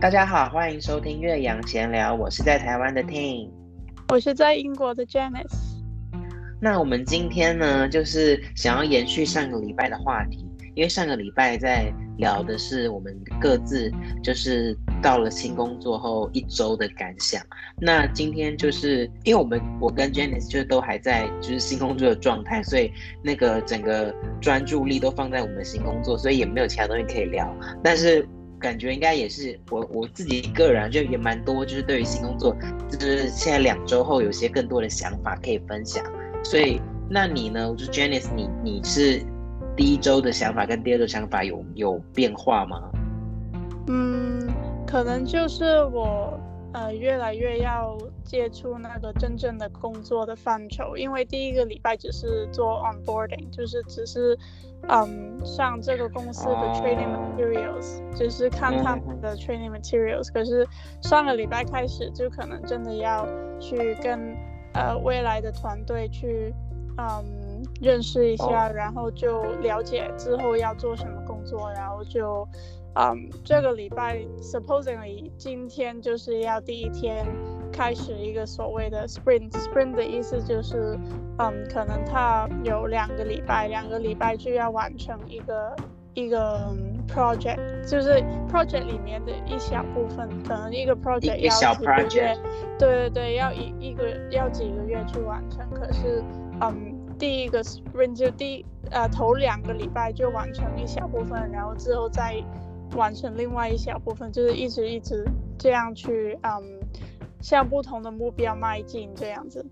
大家好，欢迎收听岳阳闲聊，我是在台湾的 Ting，我是在英国的 Janice。那我们今天呢，就是想要延续上个礼拜的话题，因为上个礼拜在聊的是我们各自就是到了新工作后一周的感想。那今天就是因为我们我跟 Janice 就都还在就是新工作的状态，所以那个整个专注力都放在我们的新工作，所以也没有其他东西可以聊。但是感觉应该也是我我自己个人就也蛮多，就是对于新工作，就是现在两周后有些更多的想法可以分享。所以，那你呢？我就 Janice，你你是第一周的想法跟第二周想法有有变化吗？嗯，可能就是我呃越来越要接触那个真正的工作的范畴，因为第一个礼拜只是做 onboarding，就是只是嗯上这个公司的 training materials，只、oh. 是看他们的 training materials。可是上个礼拜开始就可能真的要去跟。呃，未来的团队去，嗯，认识一下，oh. 然后就了解之后要做什么工作，然后就，嗯，这个礼拜，supposedly 今天就是要第一天开始一个所谓的 sprint。sprint 的意思就是，嗯，可能他有两个礼拜，两个礼拜就要完成一个。一个 project 就是 project 里面的一小部分，可能一个 project 要几个月，对对对，要一一个要几个月去完成。可是，嗯，第一个 sprint 就第呃头两个礼拜就完成一小部分，然后之后再完成另外一小部分，就是一直一直这样去，嗯，向不同的目标迈进这样子。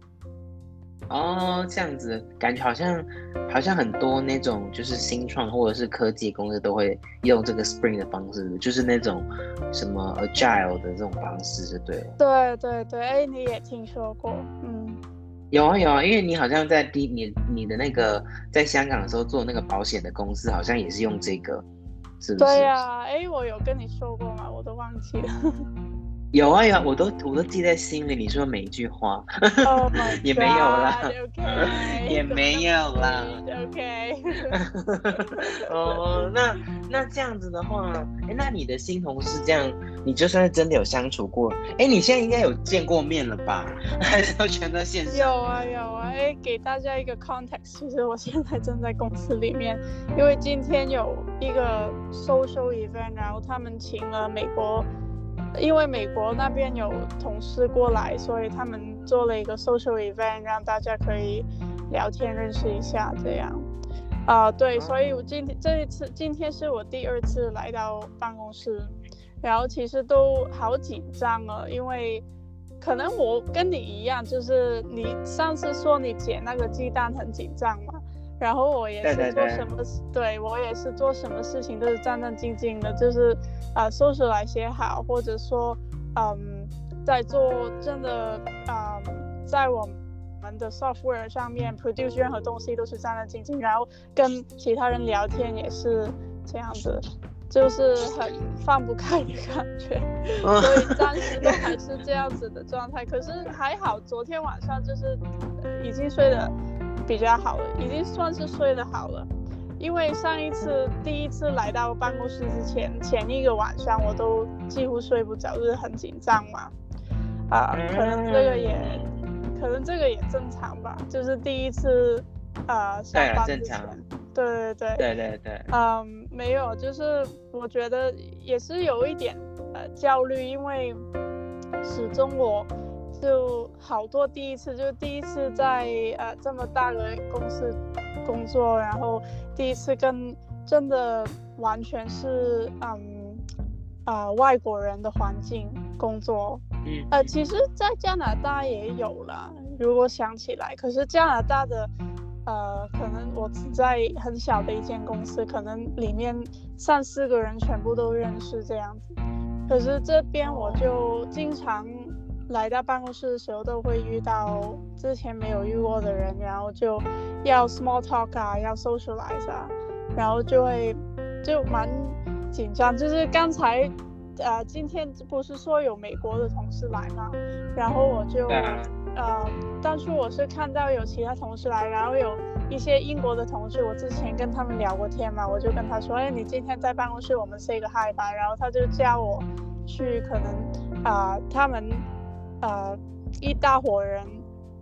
哦，这样子感觉好像好像很多那种就是新创或者是科技公司都会用这个 Spring 的方式，就是那种什么 Agile 的这种方式，就对了。对对对，哎，你也听说过？嗯，有啊有啊，因为你好像在第你你的那个在香港的时候做那个保险的公司，好像也是用这个，是不是？对呀、啊，哎，我有跟你说过吗？我都忘记了。有啊有啊，我都我都记在心里。你说每一句话，oh、也没有啦，okay. 也没有啦。OK。哦，那那这样子的话，哎，那你的新同事这样，你就算是真的有相处过，哎，你现在应该有见过面了吧？还是都全在线上？有啊有啊，哎，给大家一个 context，其实我现在正在公司里面，因为今天有一个 social event，然后他们请了美国。因为美国那边有同事过来，所以他们做了一个 social event，让大家可以聊天认识一下，这样。啊、对，所以我今天这一次今天是我第二次来到办公室，然后其实都好紧张啊，因为可能我跟你一样，就是你上次说你捡那个鸡蛋很紧张嘛。然后我也是做什么，对，我也是做什么事情都是战战兢兢的，就是啊、呃，收拾来写好，或者说，嗯，在做真的，嗯，在我们的 software 上面 produce 任何东西都是战战兢兢，然后跟其他人聊天也是这样子，就是很放不开的感觉，所以暂时都还是这样子的状态。可是还好，昨天晚上就是、呃、已经睡得。比较好了，已经算是睡得好了，因为上一次第一次来到办公室之前，前一个晚上我都几乎睡不着，就是很紧张嘛。啊、呃，可能这个也，可能这个也正常吧，就是第一次，啊、呃，上班之前，对对对，对对对，嗯，没有，就是我觉得也是有一点呃焦虑，因为始终我。就好多第一次，就第一次在呃这么大的公司工作，然后第一次跟真的完全是嗯啊、呃、外国人的环境工作，嗯呃其实，在加拿大也有了，如果想起来，可是加拿大的呃可能我只在很小的一间公司，可能里面三四个人全部都认识这样子，可是这边我就经常。来到办公室的时候，都会遇到之前没有遇过的人，然后就要 small talk 啊，要 socialize 啊，然后就会就蛮紧张。就是刚才，呃，今天不是说有美国的同事来吗？然后我就，呃，当初我是看到有其他同事来，然后有一些英国的同事，我之前跟他们聊过天嘛，我就跟他说，哎，你今天在办公室，我们 say 个 hi 吧。然后他就叫我。去，可能啊、呃，他们呃一大伙人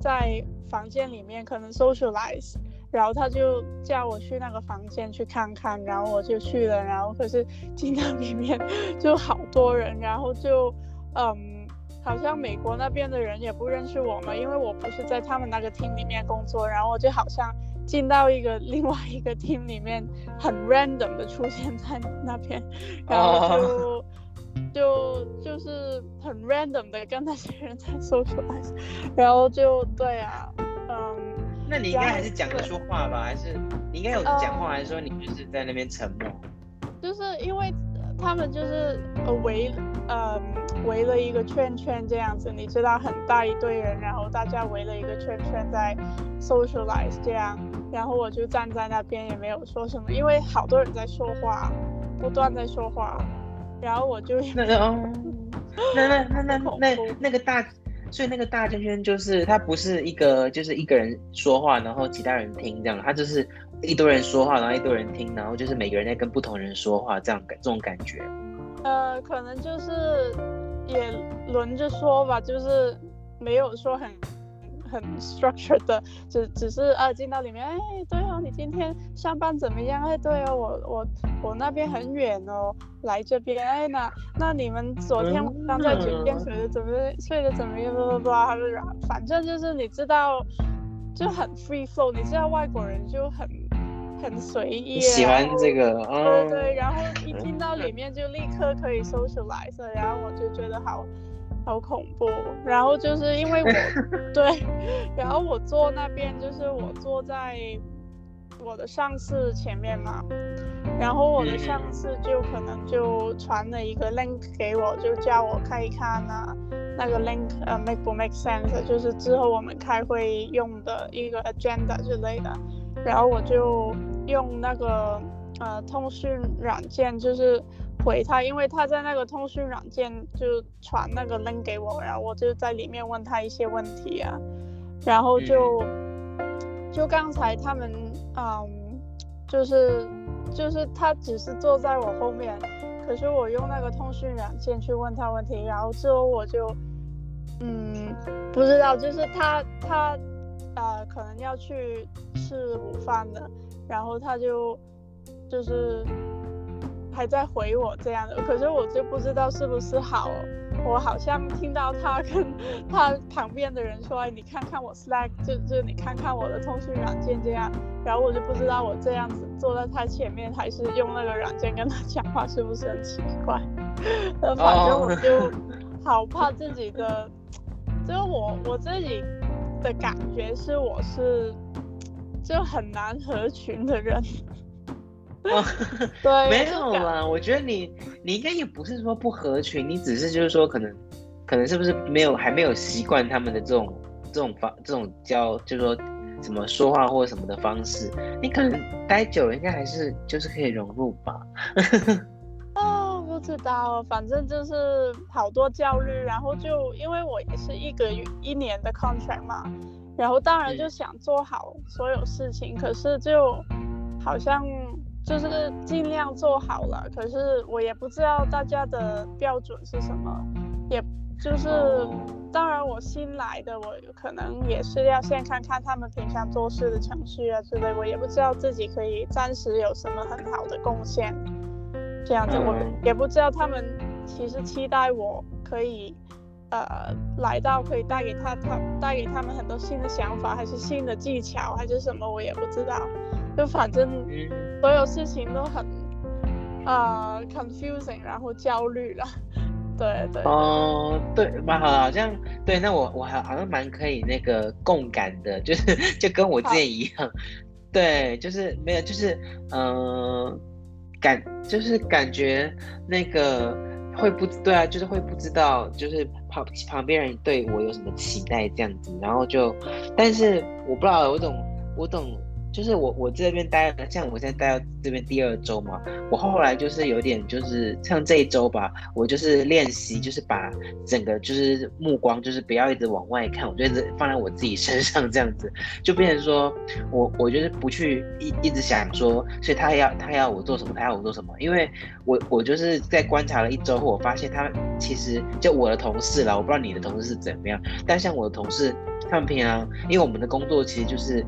在房间里面可能 socialize，然后他就叫我去那个房间去看看，然后我就去了，然后可是进到里面就好多人，然后就嗯，好像美国那边的人也不认识我嘛，因为我不是在他们那个 team 里面工作，然后我就好像。进到一个另外一个 team 里面，很 random 的出现在那边，然后就、oh. 就就是很 random 的跟那些人在 socialize，然后就对啊，嗯，那你应该还是讲得出话吧？还是你应该有讲话，还是说你就是在那边沉默？就是因为他们就是围呃围了一个圈圈这样子，你知道很大一堆人，然后大家围了一个圈圈在 socialize 这样。然后我就站在那边，也没有说什么，因为好多人在说话，不断在说话。然后我就那个哦，那那那那 那那个大，所以那个大圈圈就是他不是一个，就是一个人说话，然后其他人听这样，他就是一堆人说话，然后一堆人听，然后就是每个人在跟不同人说话这样感这种感觉。呃，可能就是也轮着说吧，就是没有说很。很 structured 的，只只是啊进到里面，哎，对哦，你今天上班怎么样？哎，对哦，我我我那边很远哦，来这边，哎，那那你们昨天晚上在酒店睡得怎么睡得怎么样？不不不，还是反正就是你知道，就很 free flow，你知道外国人就很很随意，喜欢这个，对对，然后一进到里面就立刻可以 socialize，然后我就觉得好。好恐怖，然后就是因为我 对，然后我坐那边就是我坐在我的上司前面嘛，然后我的上司就可能就传了一个 link 给我，就叫我看一看啊，那个 link 呃 make 不 make sense，就是之后我们开会用的一个 agenda 之类的，然后我就用那个呃通讯软件就是。回他，因为他在那个通讯软件就传那个 link 给我，然后我就在里面问他一些问题啊，然后就就刚才他们嗯，就是就是他只是坐在我后面，可是我用那个通讯软件去问他问题，然后之后我就嗯不知道，就是他他呃可能要去吃午饭的，然后他就就是。还在回我这样的，可是我就不知道是不是好。我好像听到他跟他旁边的人说：“哎，你看看我 Slack，就就你看看我的通讯软件这样。”然后我就不知道我这样子坐在他前面，还是用那个软件跟他讲话，是不是很奇怪？呃，反正我就 好怕自己的，就我我自己的感觉是我是就很难合群的人。哦，对，没有啦。我觉得你你应该也不是说不合群，你只是就是说可能可能是不是没有还没有习惯他们的这种这种方这种教，就是说什么说话或者什么的方式。你可能待久了，应该还是就是可以融入吧。哦，不知道，反正就是好多焦虑，然后就因为我也是一个一年的 contract 嘛，然后当然就想做好所有事情，可是就好像。就是尽量做好了，可是我也不知道大家的标准是什么，也就是当然我新来的，我可能也是要先看看他们平常做事的程序啊之类，我也不知道自己可以暂时有什么很好的贡献，这样子我也不知道他们其实期待我可以呃来到可以带给他他带给他们很多新的想法，还是新的技巧，还是什么，我也不知道。就反正所有事情都很啊、呃、confusing，然后焦虑了，对对。哦、呃，对，蛮好的，好像对。那我我还好像蛮可以那个共感的，就是就跟我之前一样，对，就是没有，就是嗯、呃，感就是感觉那个会不对啊，就是会不知道，就是旁旁边人对我有什么期待这样子，然后就，但是我不知道，我懂，我懂。就是我我这边待了，像我现在待到这边第二周嘛，我后来就是有点就是像这一周吧，我就是练习，就是把整个就是目光就是不要一直往外看，我就一直放在我自己身上这样子，就变成说我我就是不去一一直想说，所以他要他要我做什么，他要我做什么，因为我我就是在观察了一周后，我发现他其实就我的同事啦，我不知道你的同事是怎么样，但像我的同事。他们平常，因为我们的工作其实就是，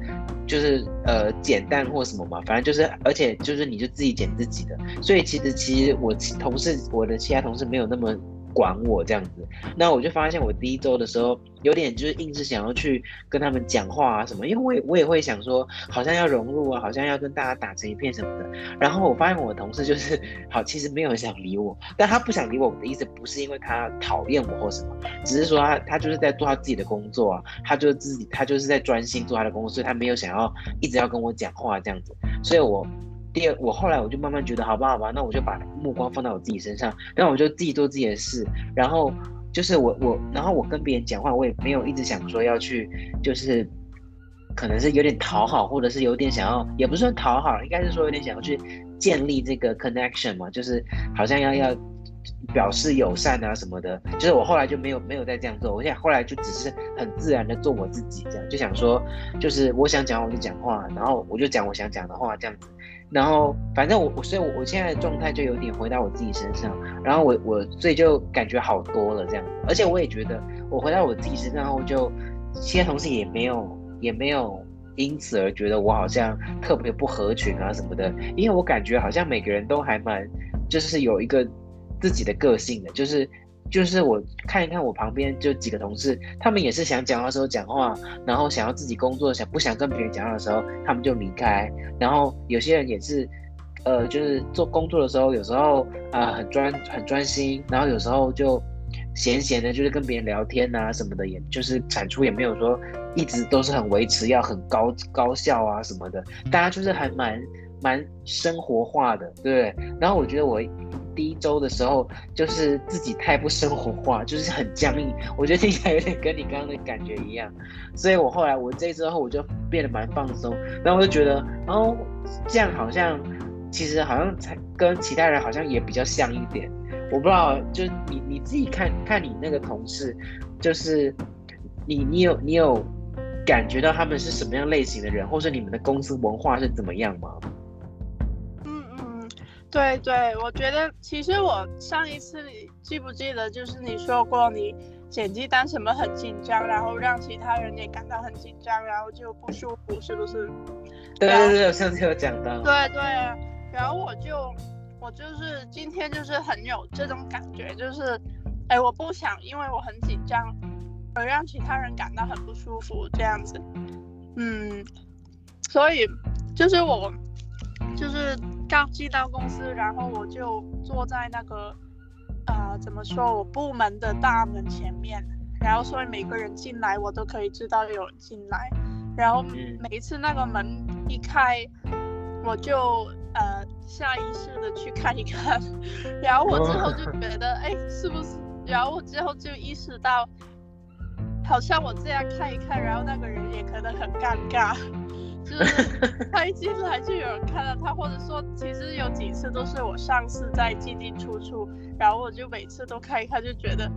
就是呃简单或什么嘛，反正就是，而且就是你就自己剪自己的，所以其实其实我同事我的其他同事没有那么。管我这样子，那我就发现我第一周的时候有点就是硬是想要去跟他们讲话啊什么，因为我也我也会想说好像要融入啊，好像要跟大家打成一片什么的。然后我发现我的同事就是 好，其实没有人想理我，但他不想理，我的意思不是因为他讨厌我或什么，只是说他他就是在做他自己的工作啊，他就自己他就是在专心做他的工作，所以他没有想要一直要跟我讲话这样子，所以我。第二，我后来我就慢慢觉得，好吧，好吧，那我就把目光放到我自己身上，那我就自己做自己的事，然后就是我我，然后我跟别人讲话，我也没有一直想说要去，就是可能是有点讨好，或者是有点想要，也不算讨好，应该是说有点想要去建立这个 connection 嘛，就是好像要要表示友善啊什么的，就是我后来就没有没有再这样做，我现后来就只是很自然的做我自己，这样就想说，就是我想讲我就讲话，然后我就讲我想讲的话，这样子。然后，反正我我所以我，我现在的状态就有点回到我自己身上。然后我我所以就感觉好多了这样。而且我也觉得，我回到我自己身上后，就其他同事也没有也没有因此而觉得我好像特别不合群啊什么的。因为我感觉好像每个人都还蛮就是有一个自己的个性的，就是。就是我看一看我旁边就几个同事，他们也是想讲话的时候讲话，然后想要自己工作，想不想跟别人讲话的时候，他们就离开。然后有些人也是，呃，就是做工作的时候，有时候啊、很专很专心，然后有时候就闲闲的，就是跟别人聊天啊什么的，也就是产出也没有说一直都是很维持要很高高效啊什么的，大家就是还蛮蛮生活化的，对不对？然后我觉得我。第一周的时候，就是自己太不生活化，就是很僵硬。我觉得听起来有点跟你刚刚的感觉一样，所以我后来我这之后我就变得蛮放松，然后我就觉得，哦，这样好像其实好像才跟其他人好像也比较像一点。我不知道，就是你你自己看看你那个同事，就是你你有你有感觉到他们是什么样类型的人，或是你们的公司文化是怎么样吗？对对，我觉得其实我上一次你记不记得，就是你说过你剪辑当什么很紧张，然后让其他人也感到很紧张，然后就不舒服，是不是？对对对，上次有讲到。对对，然后我就我就是今天就是很有这种感觉，就是哎，我不想因为我很紧张而让其他人感到很不舒服这样子，嗯，所以就是我就是。刚进到公司，然后我就坐在那个，呃，怎么说，我部门的大门前面，然后所以每个人进来，我都可以知道有人进来，然后每一次那个门一开，我就呃下意识的去看一看，然后我之后就觉得，哎，是不是？然后我之后就意识到，好像我这样看一看，然后那个人也可能很尴尬。就是他一进来就有人看到他，或者说其实有几次都是我上次在进进出出，然后我就每次都看一看，就觉得，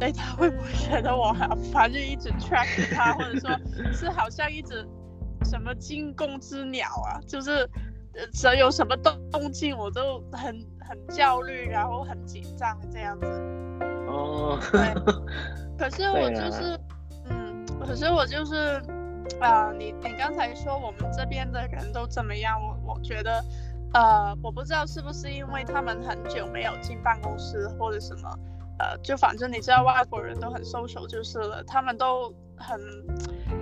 哎，他会不会觉得我很烦，就一直 track 他，或者说是好像一直什么惊弓之鸟啊，就是只要有什么动动静我都很很焦虑，然后很紧张这样子。哦。对。可是我就是，嗯，可是我就是。啊、你你刚才说我们这边的人都怎么样？我我觉得，呃，我不知道是不是因为他们很久没有进办公室或者什么，呃，就反正你知道外国人都很 social 就是了，他们都很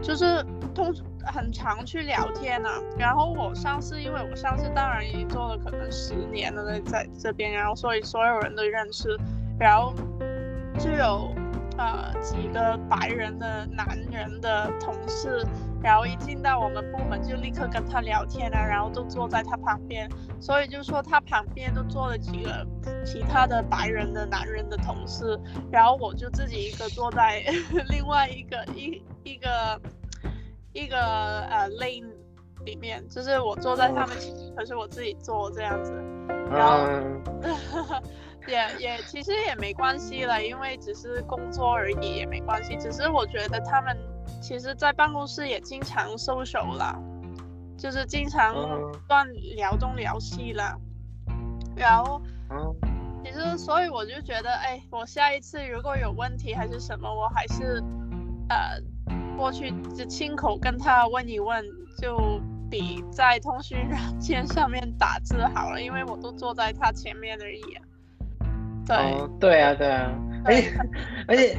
就是通很常去聊天啊。然后我上次，因为我上次当然已经做了可能十年了在这边，然后所以所有人都认识，然后就有。呃，几个白人的男人的同事，然后一进到我们部门就立刻跟他聊天啊，然后都坐在他旁边，所以就说他旁边都坐了几个其他的白人的男人的同事，然后我就自己一个坐在 另外一个一一个一个呃 lane 里面，就是我坐在他们前面，可是我自己坐这样子，然后、嗯、也也其实也没关系了，因为只是工作而已，也没关系。只是我觉得他们其实，在办公室也经常 social 了，就是经常乱聊东聊西了，然后。其实，所以我就觉得，哎，我下一次如果有问题还是什么，我还是，呃，过去就亲口跟他问一问，就比在通讯软件上面打字好了，因为我都坐在他前面而已。对，哦、对啊，对啊，而且，而且，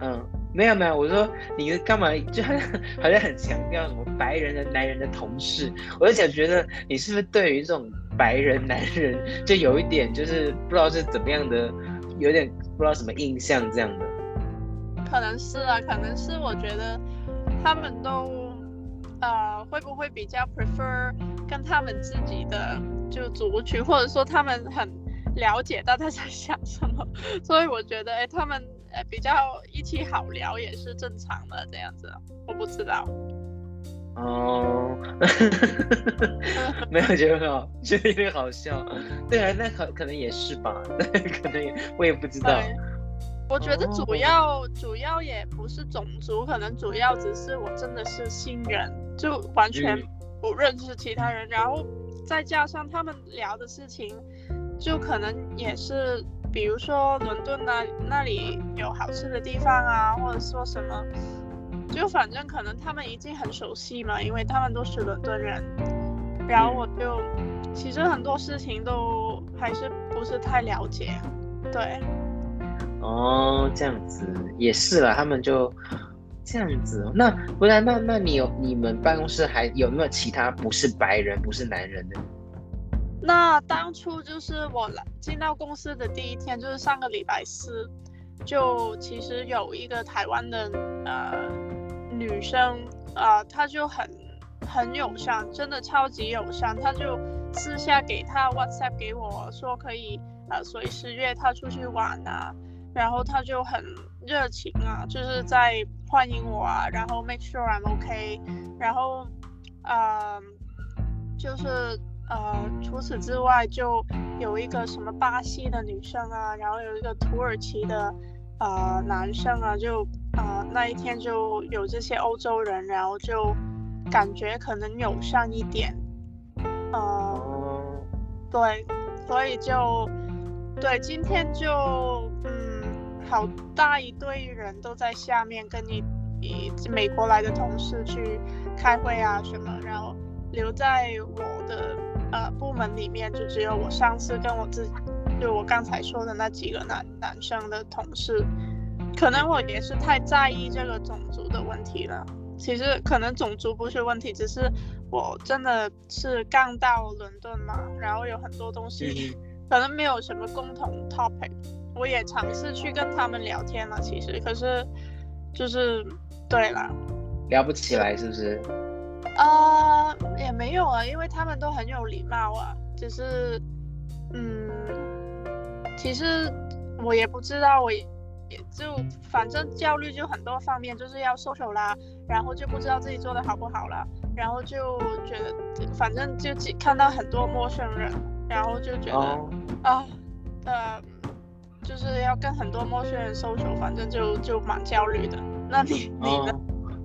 嗯。没有没有，我说你干嘛就好 像好像很强调什么白人的男人的同事，我就想觉得你是不是对于这种白人男人就有一点就是不知道是怎么样的，有点不知道什么印象这样的？可能是啊，可能是我觉得他们都呃会不会比较 prefer 跟他们自己的就族群，或者说他们很了解到他在想什么，所以我觉得哎他们。呃，比较一起好聊也是正常的这样子，我不知道。哦，没有觉得很好，觉得有点好笑。对啊，那可可能也是吧，那，可能也我也不知道。我觉得主要、哦、主要也不是种族，可能主要只是我真的是新人，就完全不认识其他人，嗯、然后再加上他们聊的事情，就可能也是。比如说伦敦那那里有好吃的地方啊，或者说什么，就反正可能他们已经很熟悉嘛，因为他们都是伦敦人。然后我就其实很多事情都还是不是太了解，对。哦，这样子也是啦，他们就这样子。那不然那那你有你们办公室还有没有其他不是白人不是男人的？那当初就是我来进到公司的第一天，就是上个礼拜四，就其实有一个台湾的呃女生啊、呃，她就很很友善，真的超级友善，她就私下给她 WhatsApp 给我说可以呃随时约她出去玩啊，然后她就很热情啊，就是在欢迎我啊，然后 make sure I'm OK，然后呃就是。呃，除此之外，就有一个什么巴西的女生啊，然后有一个土耳其的呃男生啊，就呃那一天就有这些欧洲人，然后就感觉可能友善一点，呃，对，所以就对，今天就嗯，好大一堆人都在下面跟你以美国来的同事去开会啊什么，然后留在我的。呃，部门里面就只有我上司跟我自己，就我刚才说的那几个男男生的同事，可能我也是太在意这个种族的问题了。其实可能种族不是问题，只是我真的是刚到伦敦嘛，然后有很多东西可能没有什么共同 topic，我也尝试去跟他们聊天了，其实可是就是对了，聊不起来是不是？啊，uh, 也没有啊，因为他们都很有礼貌啊，只是，嗯，其实我也不知道，我也就反正焦虑就很多方面，就是要 social 啦，然后就不知道自己做的好不好了，然后就觉得反正就只看到很多陌生人，然后就觉得、oh. 啊，呃，就是要跟很多陌生人 social，反正就就蛮焦虑的。那你、oh. 你呢？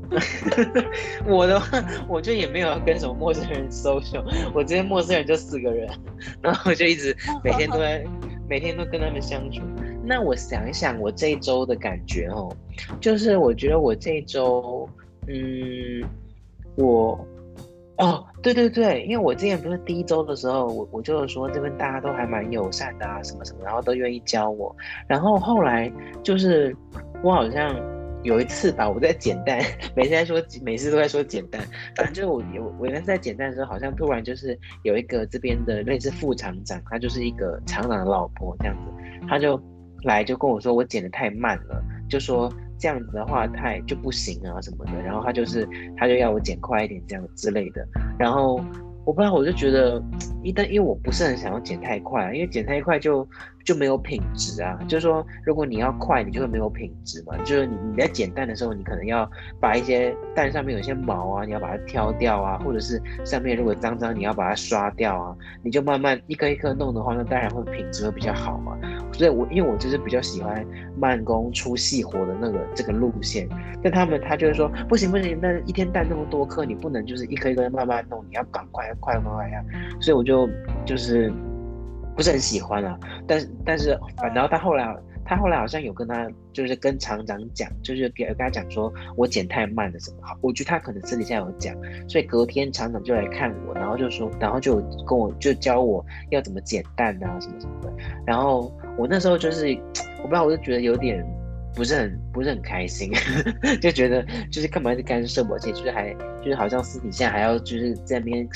我的话，我就也没有要跟什么陌生人 social，我这些陌生人就四个人，然后我就一直每天都在，每天都跟他们相处。那我想一想，我这一周的感觉哦，就是我觉得我这一周，嗯，我，哦，对对对，因为我之前不是第一周的时候，我我就是说这边大家都还蛮友善的啊，什么什么，然后都愿意教我，然后后来就是我好像。有一次吧，我在简单，每次在说，每次都在说简单，反正就我我我原来在简单的时候，好像突然就是有一个这边的类似副厂长，他就是一个厂长的老婆这样子，他就来就跟我说我剪得太慢了，就说这样子的话太就不行啊什么的，然后他就是他就要我剪快一点这样之类的，然后我不知道，我就觉得一旦因为我不是很想要剪太快，因为剪太快就就没有品质啊。就是说，如果你要快，你就会没有品质嘛。就是你你在捡蛋的时候，你可能要把一些蛋上面有些毛啊，你要把它挑掉啊，或者是上面如果脏脏，你要把它刷掉啊。你就慢慢一颗一颗弄的话，那当然会品质会比较好嘛。所以我因为我就是比较喜欢慢工出细活的那个这个路线。但他们他就是说不行不行，那一天蛋那么多颗，你不能就是一颗一颗慢慢弄，你要赶快快快快呀。所以我就就是。不是很喜欢啊，但是但是反倒他后来他后来好像有跟他就是跟厂长讲，就是给跟他讲说我剪太慢了什么。好，我觉得他可能私底下有讲，所以隔天厂长就来看我，然后就说，然后就跟我就教我要怎么剪蛋啊什么什么的，然后我那时候就是我不知道，我就觉得有点不是很不是很开心，就觉得就是干嘛一直干涉我，而且就是还就是好像私底下还要就是在那边。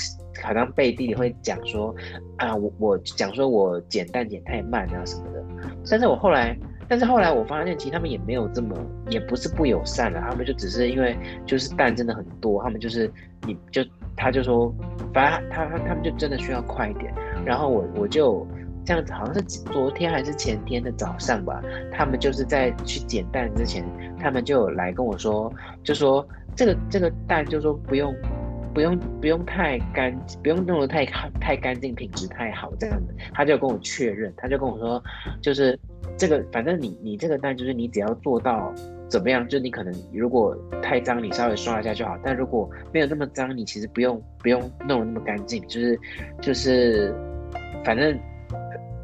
好像背地里会讲说，啊，我我讲说我剪蛋剪太慢啊什么的，但是我后来，但是后来我发现其实他们也没有这么，也不是不友善了，他们就只是因为就是蛋真的很多，他们就是你就他就说，反正他他他们就真的需要快一点，然后我我就这样子，好像是昨天还是前天的早上吧，他们就是在去捡蛋之前，他们就有来跟我说，就说这个这个蛋就说不用。不用不用太干，不用弄得太太干净，品质太好这样子，他就跟我确认，他就跟我说，就是这个，反正你你这个蛋就是你只要做到怎么样，就你可能如果太脏，你稍微刷一下就好，但如果没有那么脏，你其实不用不用弄得那么干净，就是就是反正。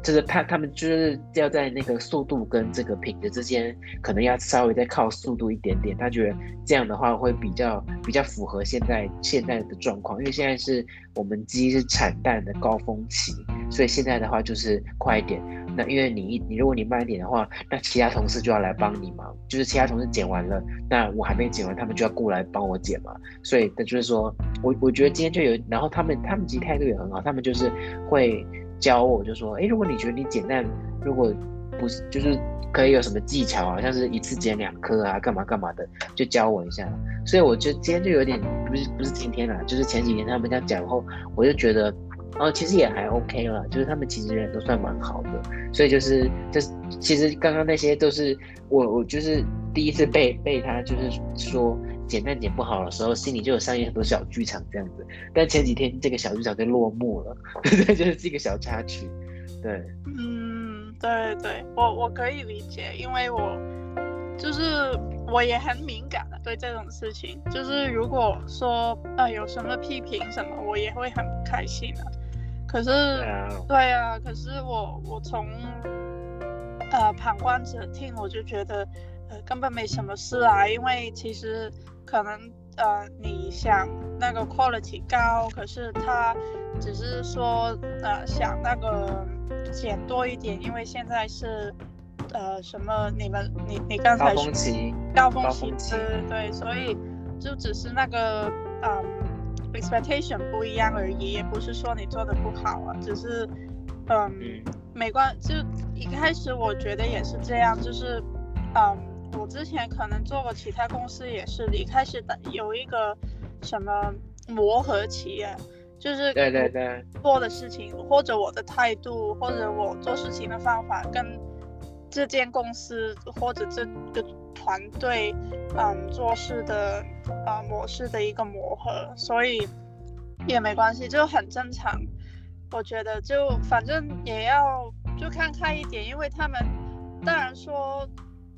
就是他，他们就是要在那个速度跟这个品质之间，可能要稍微再靠速度一点点。他觉得这样的话会比较比较符合现在现在的状况，因为现在是我们鸡是产蛋的高峰期，所以现在的话就是快一点。那因为你你如果你慢一点的话，那其他同事就要来帮你忙，就是其他同事剪完了，那我还没剪完，他们就要过来帮我剪嘛。所以那就是说我我觉得今天就有，然后他们他们其实态度也很好，他们就是会。教我就说，哎，如果你觉得你剪蛋，如果不是就是可以有什么技巧啊，像是一次剪两颗啊，干嘛干嘛的，就教我一下。所以我就今天就有点不是不是今天啦，就是前几天他们这样讲后，我就觉得哦，其实也还 OK 了，就是他们其实人都算蛮好的。所以就是就是其实刚刚那些都是我我就是第一次被被他就是说。剪蛋剪不好的时候，心里就有上演很多小剧场这样子。但前几天这个小剧场就落幕了，这就是一个小插曲。对，嗯，对对，我我可以理解，因为我就是我也很敏感的对这种事情。就是如果说呃有什么批评什么，我也会很不开心的。可是，对啊，可是我我从呃旁观者听，我就觉得呃根本没什么事啊，因为其实。可能呃，你想那个 quality 高，可是他只是说呃想那个减多一点，因为现在是呃什么？你们你你刚才说高峰期，高峰期，对对，所以就只是那个嗯 expectation 不一样而已，也不是说你做的不好啊，只是嗯没关，就一开始我觉得也是这样，就是嗯。我之前可能做过其他公司，也是一开始的有一个什么磨合期啊，就是对对对做的事情，或者我的态度，或者我做事情的方法，跟这间公司或者这个团队，嗯，做事的呃模式的一个磨合，所以也没关系，就很正常。我觉得就反正也要就看开一点，因为他们当然说。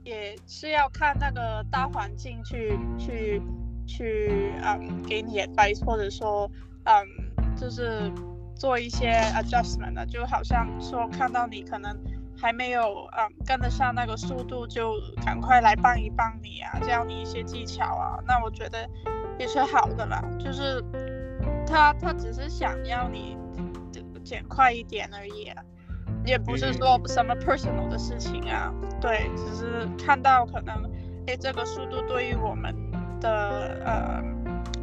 也是要看那个大环境去去去，嗯，给你 advice，或者说，嗯，就是做一些 adjustment 的，就好像说看到你可能还没有，嗯，跟得上那个速度，就赶快来帮一帮你啊，教你一些技巧啊，那我觉得也是好的啦。就是他他只是想要你减快一点而已。也不是说什么 personal 的事情啊，对，只是看到可能，哎，这个速度对于我们的呃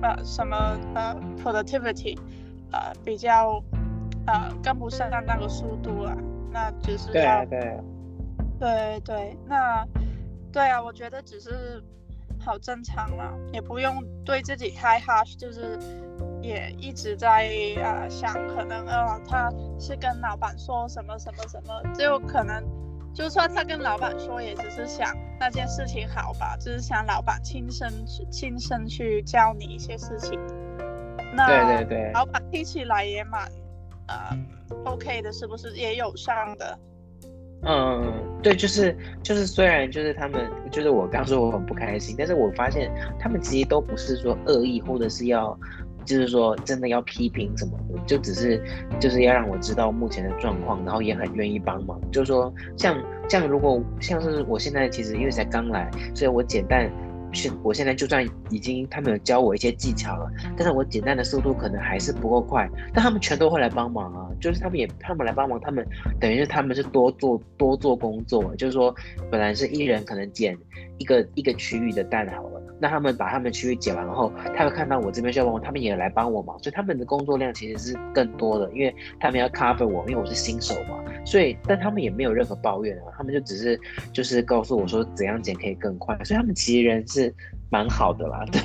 呃什么呃 productivity，呃比较呃跟不上那个速度啊，那只是要对对对对，那对啊，我觉得只是好正常了，也不用对自己太 harsh，就是。也一直在呃想，可能呃他是跟老板说什么什么什么，就可能就算他跟老板说，也只是想那件事情好吧，就是想老板亲身去亲身去教你一些事情。那对对对，老板听起来也蛮呃 OK 的，是不是也有上的？嗯，对，就是就是，虽然就是他们，就是我刚说我很不开心，但是我发现他们其实都不是说恶意，或者是要，就是说真的要批评什么的，就只是就是要让我知道目前的状况，然后也很愿意帮忙。就是说像像如果像是我现在其实因为才刚来，所以我简单。是，我现在就算已经他们有教我一些技巧了，但是我简单的速度可能还是不够快，但他们全都会来帮忙啊，就是他们也他们来帮忙，他们等于是他们是多做多做工作，就是说本来是一人可能捡一个一个区域的蛋好了，那他们把他们区域捡完后，他会看到我这边需要帮忙，他们也来帮我忙，所以他们的工作量其实是更多的，因为他们要 cover 我，因为我是新手嘛。所以，但他们也没有任何抱怨啊，他们就只是就是告诉我说怎样剪可以更快，所以他们其实人是蛮好的啦。对，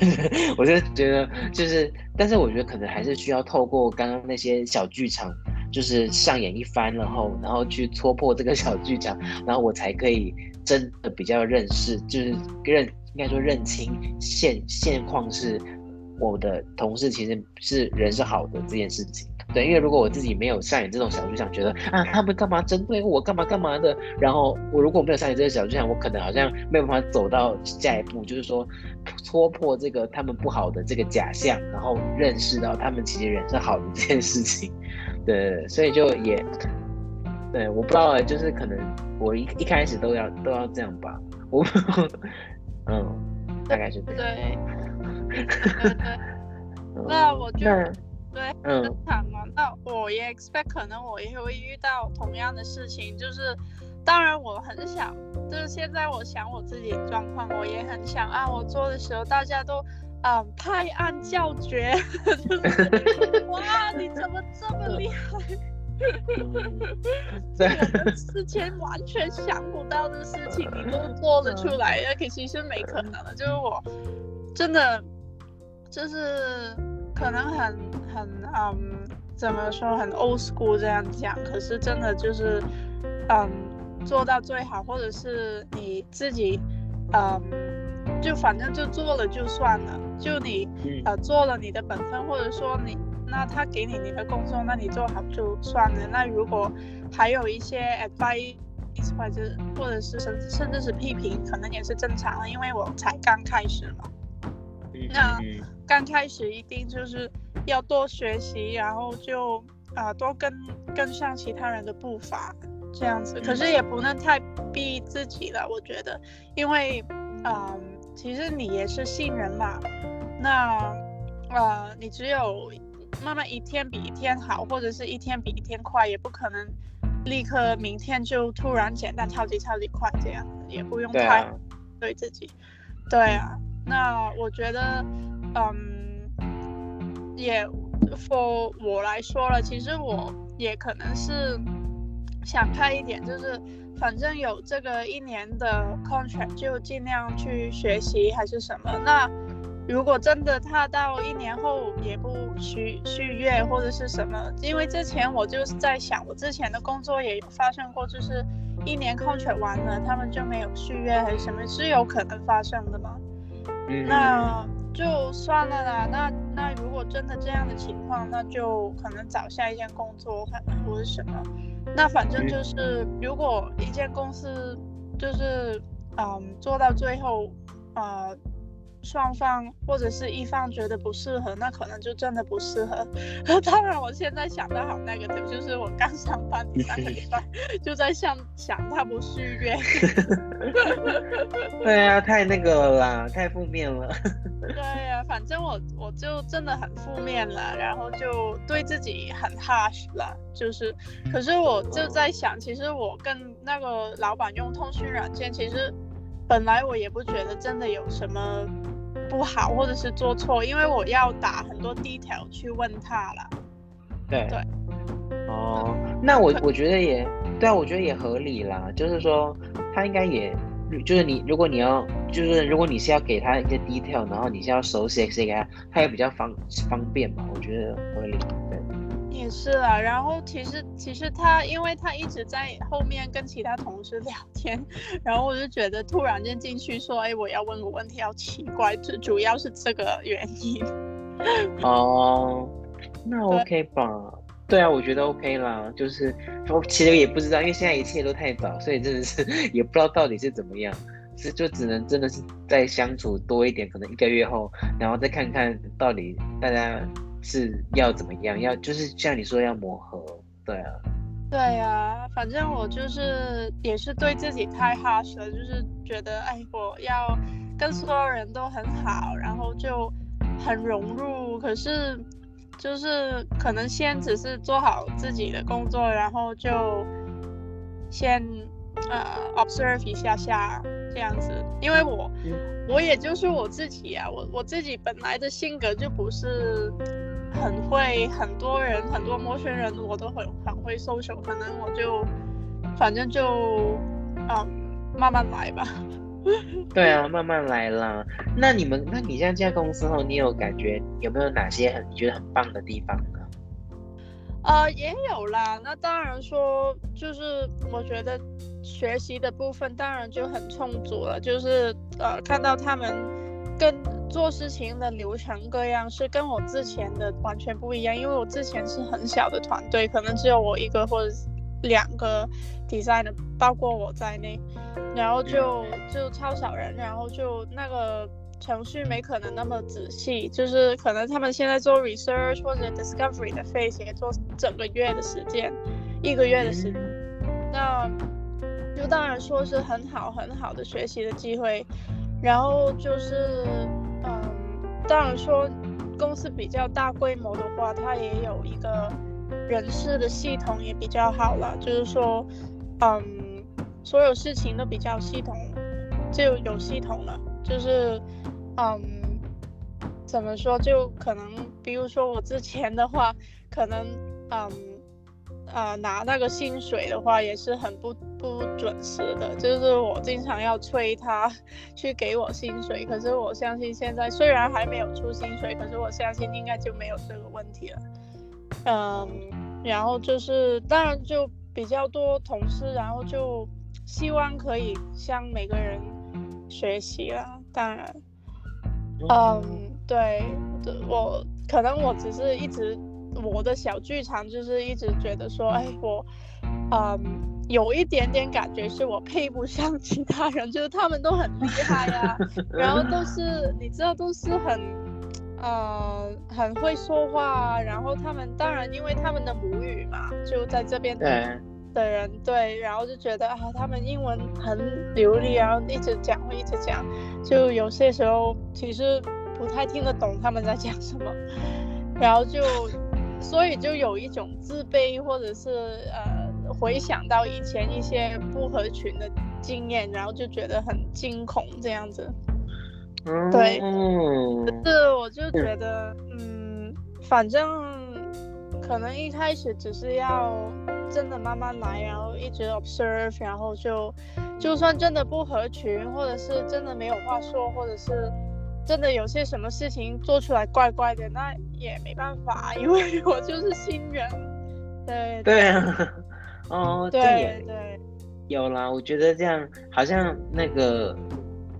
我就觉得就是，但是我觉得可能还是需要透过刚刚那些小剧场，就是上演一番，然后然后去戳破这个小剧场，然后我才可以真的比较认识，就是认应该说认清现现况是我的同事其实是人是好的这件事情。对，因为如果我自己没有上演这种小剧场，觉得啊，他们干嘛针对我干嘛干嘛的，然后我如果没有上演这个小剧场，我可能好像没有办法走到下一步，就是说戳破这个他们不好的这个假象，然后认识到他们其实人是好的这件事情。对，所以就也，对，我不知道，就是可能我一一开始都要都要这样吧，我，嗯，大概是这样。对，对，对，那我就。对，很正常嘛。那我也 expect 可能我也会遇到同样的事情，就是，当然我很想，就是现在我想我自己的状况，我也很想啊，我做的时候大家都，嗯，拍案叫绝，就是，哇，你怎么这么厉害？对，我之前完全想不到的事情，你都做得出来，那可其实没可能的，就是我，真的，就是。可能很很嗯，怎么说很 old school 这样讲，可是真的就是嗯，做到最好，或者是你自己嗯，就反正就做了就算了，就你呃做了你的本分，或者说你那他给你你的工作，那你做好就算了。那如果还有一些 advice 或者或者是甚至甚至是批评，可能也是正常的，因为我才刚开始嘛。那。刚开始一定就是要多学习，然后就啊、呃、多跟跟上其他人的步伐，这样子。可是也不能太逼自己了，我觉得，因为嗯、呃，其实你也是新人嘛，那呃，你只有慢慢一天比一天好，或者是一天比一天快，也不可能立刻明天就突然简单超级超级快这样，也不用太对自己。对啊，那我觉得。嗯，也，for 我来说了，其实我也可能是想开一点，就是反正有这个一年的 contract，就尽量去学习还是什么。那如果真的他到一年后也不续续约或者是什么，因为之前我就是在想，我之前的工作也发生过，就是一年 contract 完了，他们就没有续约还是什么，是有可能发生的吗？那。就算了啦，那那如果真的这样的情况，那就可能找下一件工作，或或者什么。那反正就是，如果一间公司就是嗯做到最后，呃。双方或者是一方觉得不适合，那可能就真的不适合。当然，我现在想的好那个，就是我刚上班第三个礼拜 就在想想他不续约。对啊，太那个了啦，太负面了。对啊，反正我我就真的很负面了，然后就对自己很 harsh 了。就是，可是我就在想，其实我跟那个老板用通讯软件，其实本来我也不觉得真的有什么。不好，或者是做错，因为我要打很多 detail 去问他了。对对，哦，那我我觉得也对啊，我觉得也合理啦。就是说，他应该也就是你如果你要就是如果你是要给他一些 detail，然后你是要手写写给他，他也比较方方便嘛，我觉得合理。对，也是啊。然后其实其实他因为他一直在后面跟其他同事聊天，然后我就觉得突然间进去说，哎，我要问个问题，好奇怪，主主要是这个原因。哦，那 OK 吧？对，对啊，我觉得 OK 啦。就是我其实也不知道，因为现在一切都太早，所以真的是 也不知道到底是怎么样。是就只能真的是再相处多一点，可能一个月后，然后再看看到底大家是要怎么样，要就是像你说要磨合。对啊，对啊，反正我就是也是对自己太 harsh 了，就是觉得哎，我要跟所有人都很好，然后就。很融入，可是就是可能先只是做好自己的工作，然后就先呃 observe 一下下这样子，因为我我也就是我自己啊，我我自己本来的性格就不是很会很多人很多陌生人我都很很会 social，可能我就反正就嗯慢慢来吧。对啊，慢慢来啦。那你们，那你像这家公司后，你有感觉有没有哪些很你觉得很棒的地方呢？呃，也有啦。那当然说，就是我觉得学习的部分当然就很充足了。就是呃，看到他们跟做事情的流程各样是跟我之前的完全不一样，因为我之前是很小的团队，可能只有我一个或者两个 designer，包括我在内。然后就就超少人，然后就那个程序没可能那么仔细，就是可能他们现在做 research 或者 discovery 的 phase 也做整个月的时间，一个月的时间，那就当然说是很好很好的学习的机会，然后就是嗯，当然说公司比较大规模的话，它也有一个人事的系统也比较好了，就是说嗯。所有事情都比较系统，就有系统了。就是，嗯，怎么说？就可能，比如说我之前的话，可能，嗯，呃，拿那个薪水的话也是很不不准时的。就是我经常要催他 去给我薪水。可是我相信现在虽然还没有出薪水，可是我相信应该就没有这个问题了。嗯，然后就是当然就比较多同事，然后就。希望可以向每个人学习啦，当然，嗯，对，我可能我只是一直我的小剧场就是一直觉得说，哎，我，嗯，有一点点感觉是我配不上其他人，就是他们都很厉害呀、啊，然后都是你知道都是很，呃，很会说话啊，然后他们当然因为他们的母语嘛，就在这边。的。的人对，然后就觉得啊，他们英文很流利，然后一直讲，会一直讲，就有些时候其实不太听得懂他们在讲什么，然后就所以就有一种自卑，或者是呃回想到以前一些不合群的经验，然后就觉得很惊恐这样子。对，可是我就觉得，嗯，反正可能一开始只是要。真的慢慢来，然后一直 observe，然后就就算真的不合群，或者是真的没有话说，或者是真的有些什么事情做出来怪怪的，那也没办法，因为 我就是新人。对对啊，哦，对对，有啦，我觉得这样好像那个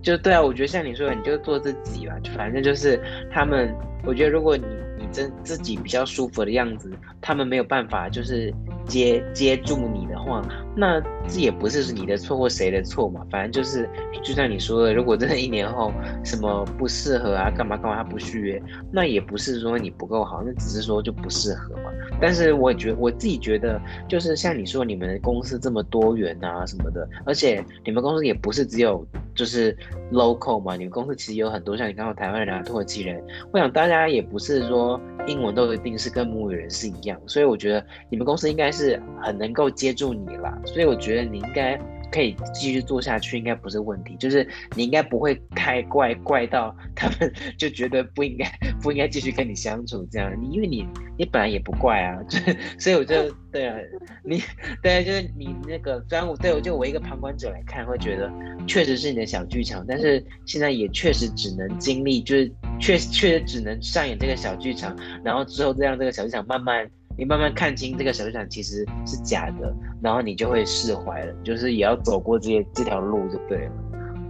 就对啊，我觉得像你说的，你就做自己吧，就反正就是他们，我觉得如果你你真自己比较舒服的样子，他们没有办法就是。接接住你的话，那这也不是你的错或谁的错嘛，反正就是就像你说的，如果真的一年后什么不适合啊，干嘛干嘛他不续约，那也不是说你不够好，那只是说就不适合嘛。但是我觉我自己觉得，就是像你说你们公司这么多元啊什么的，而且你们公司也不是只有就是 local 嘛，你们公司其实有很多像你刚刚台湾人啊、土耳其人，我想大家也不是说英文都一定是跟母语人是一样，所以我觉得你们公司应该。是很能够接住你啦，所以我觉得你应该可以继续做下去，应该不是问题。就是你应该不会太怪怪到他们 就觉得不应该不应该继续跟你相处这样。你因为你你本来也不怪啊，就所以我就对啊，你对啊，就是你那个虽然我对我就我一个旁观者来看会觉得确实是你的小剧场，但是现在也确实只能经历，就是确确实只能上演这个小剧场，然后之后再让这个小剧场慢慢。你慢慢看清这个小剧场其实是假的，然后你就会释怀了，就是也要走过这些这条路就对了。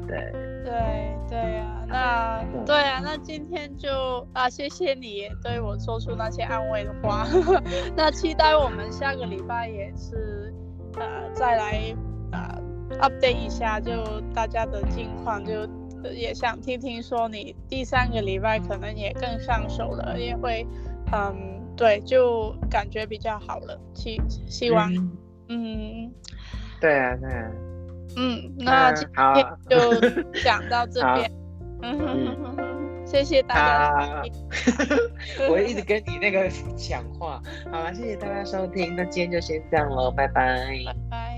对对对呀，那对啊，那今天就啊，谢谢你对我说出那些安慰的话。那期待我们下个礼拜也是呃再来呃 update 一下，就大家的近况，就也想听听说你第三个礼拜可能也更上手了，也会嗯。对，就感觉比较好了，希希望，嗯，嗯。对啊，对啊，嗯，那今天就 讲到这边，嗯谢谢大家，我一直跟你那个 讲话，好了，谢谢大家收听，那今天就先这样喽，拜拜，拜拜。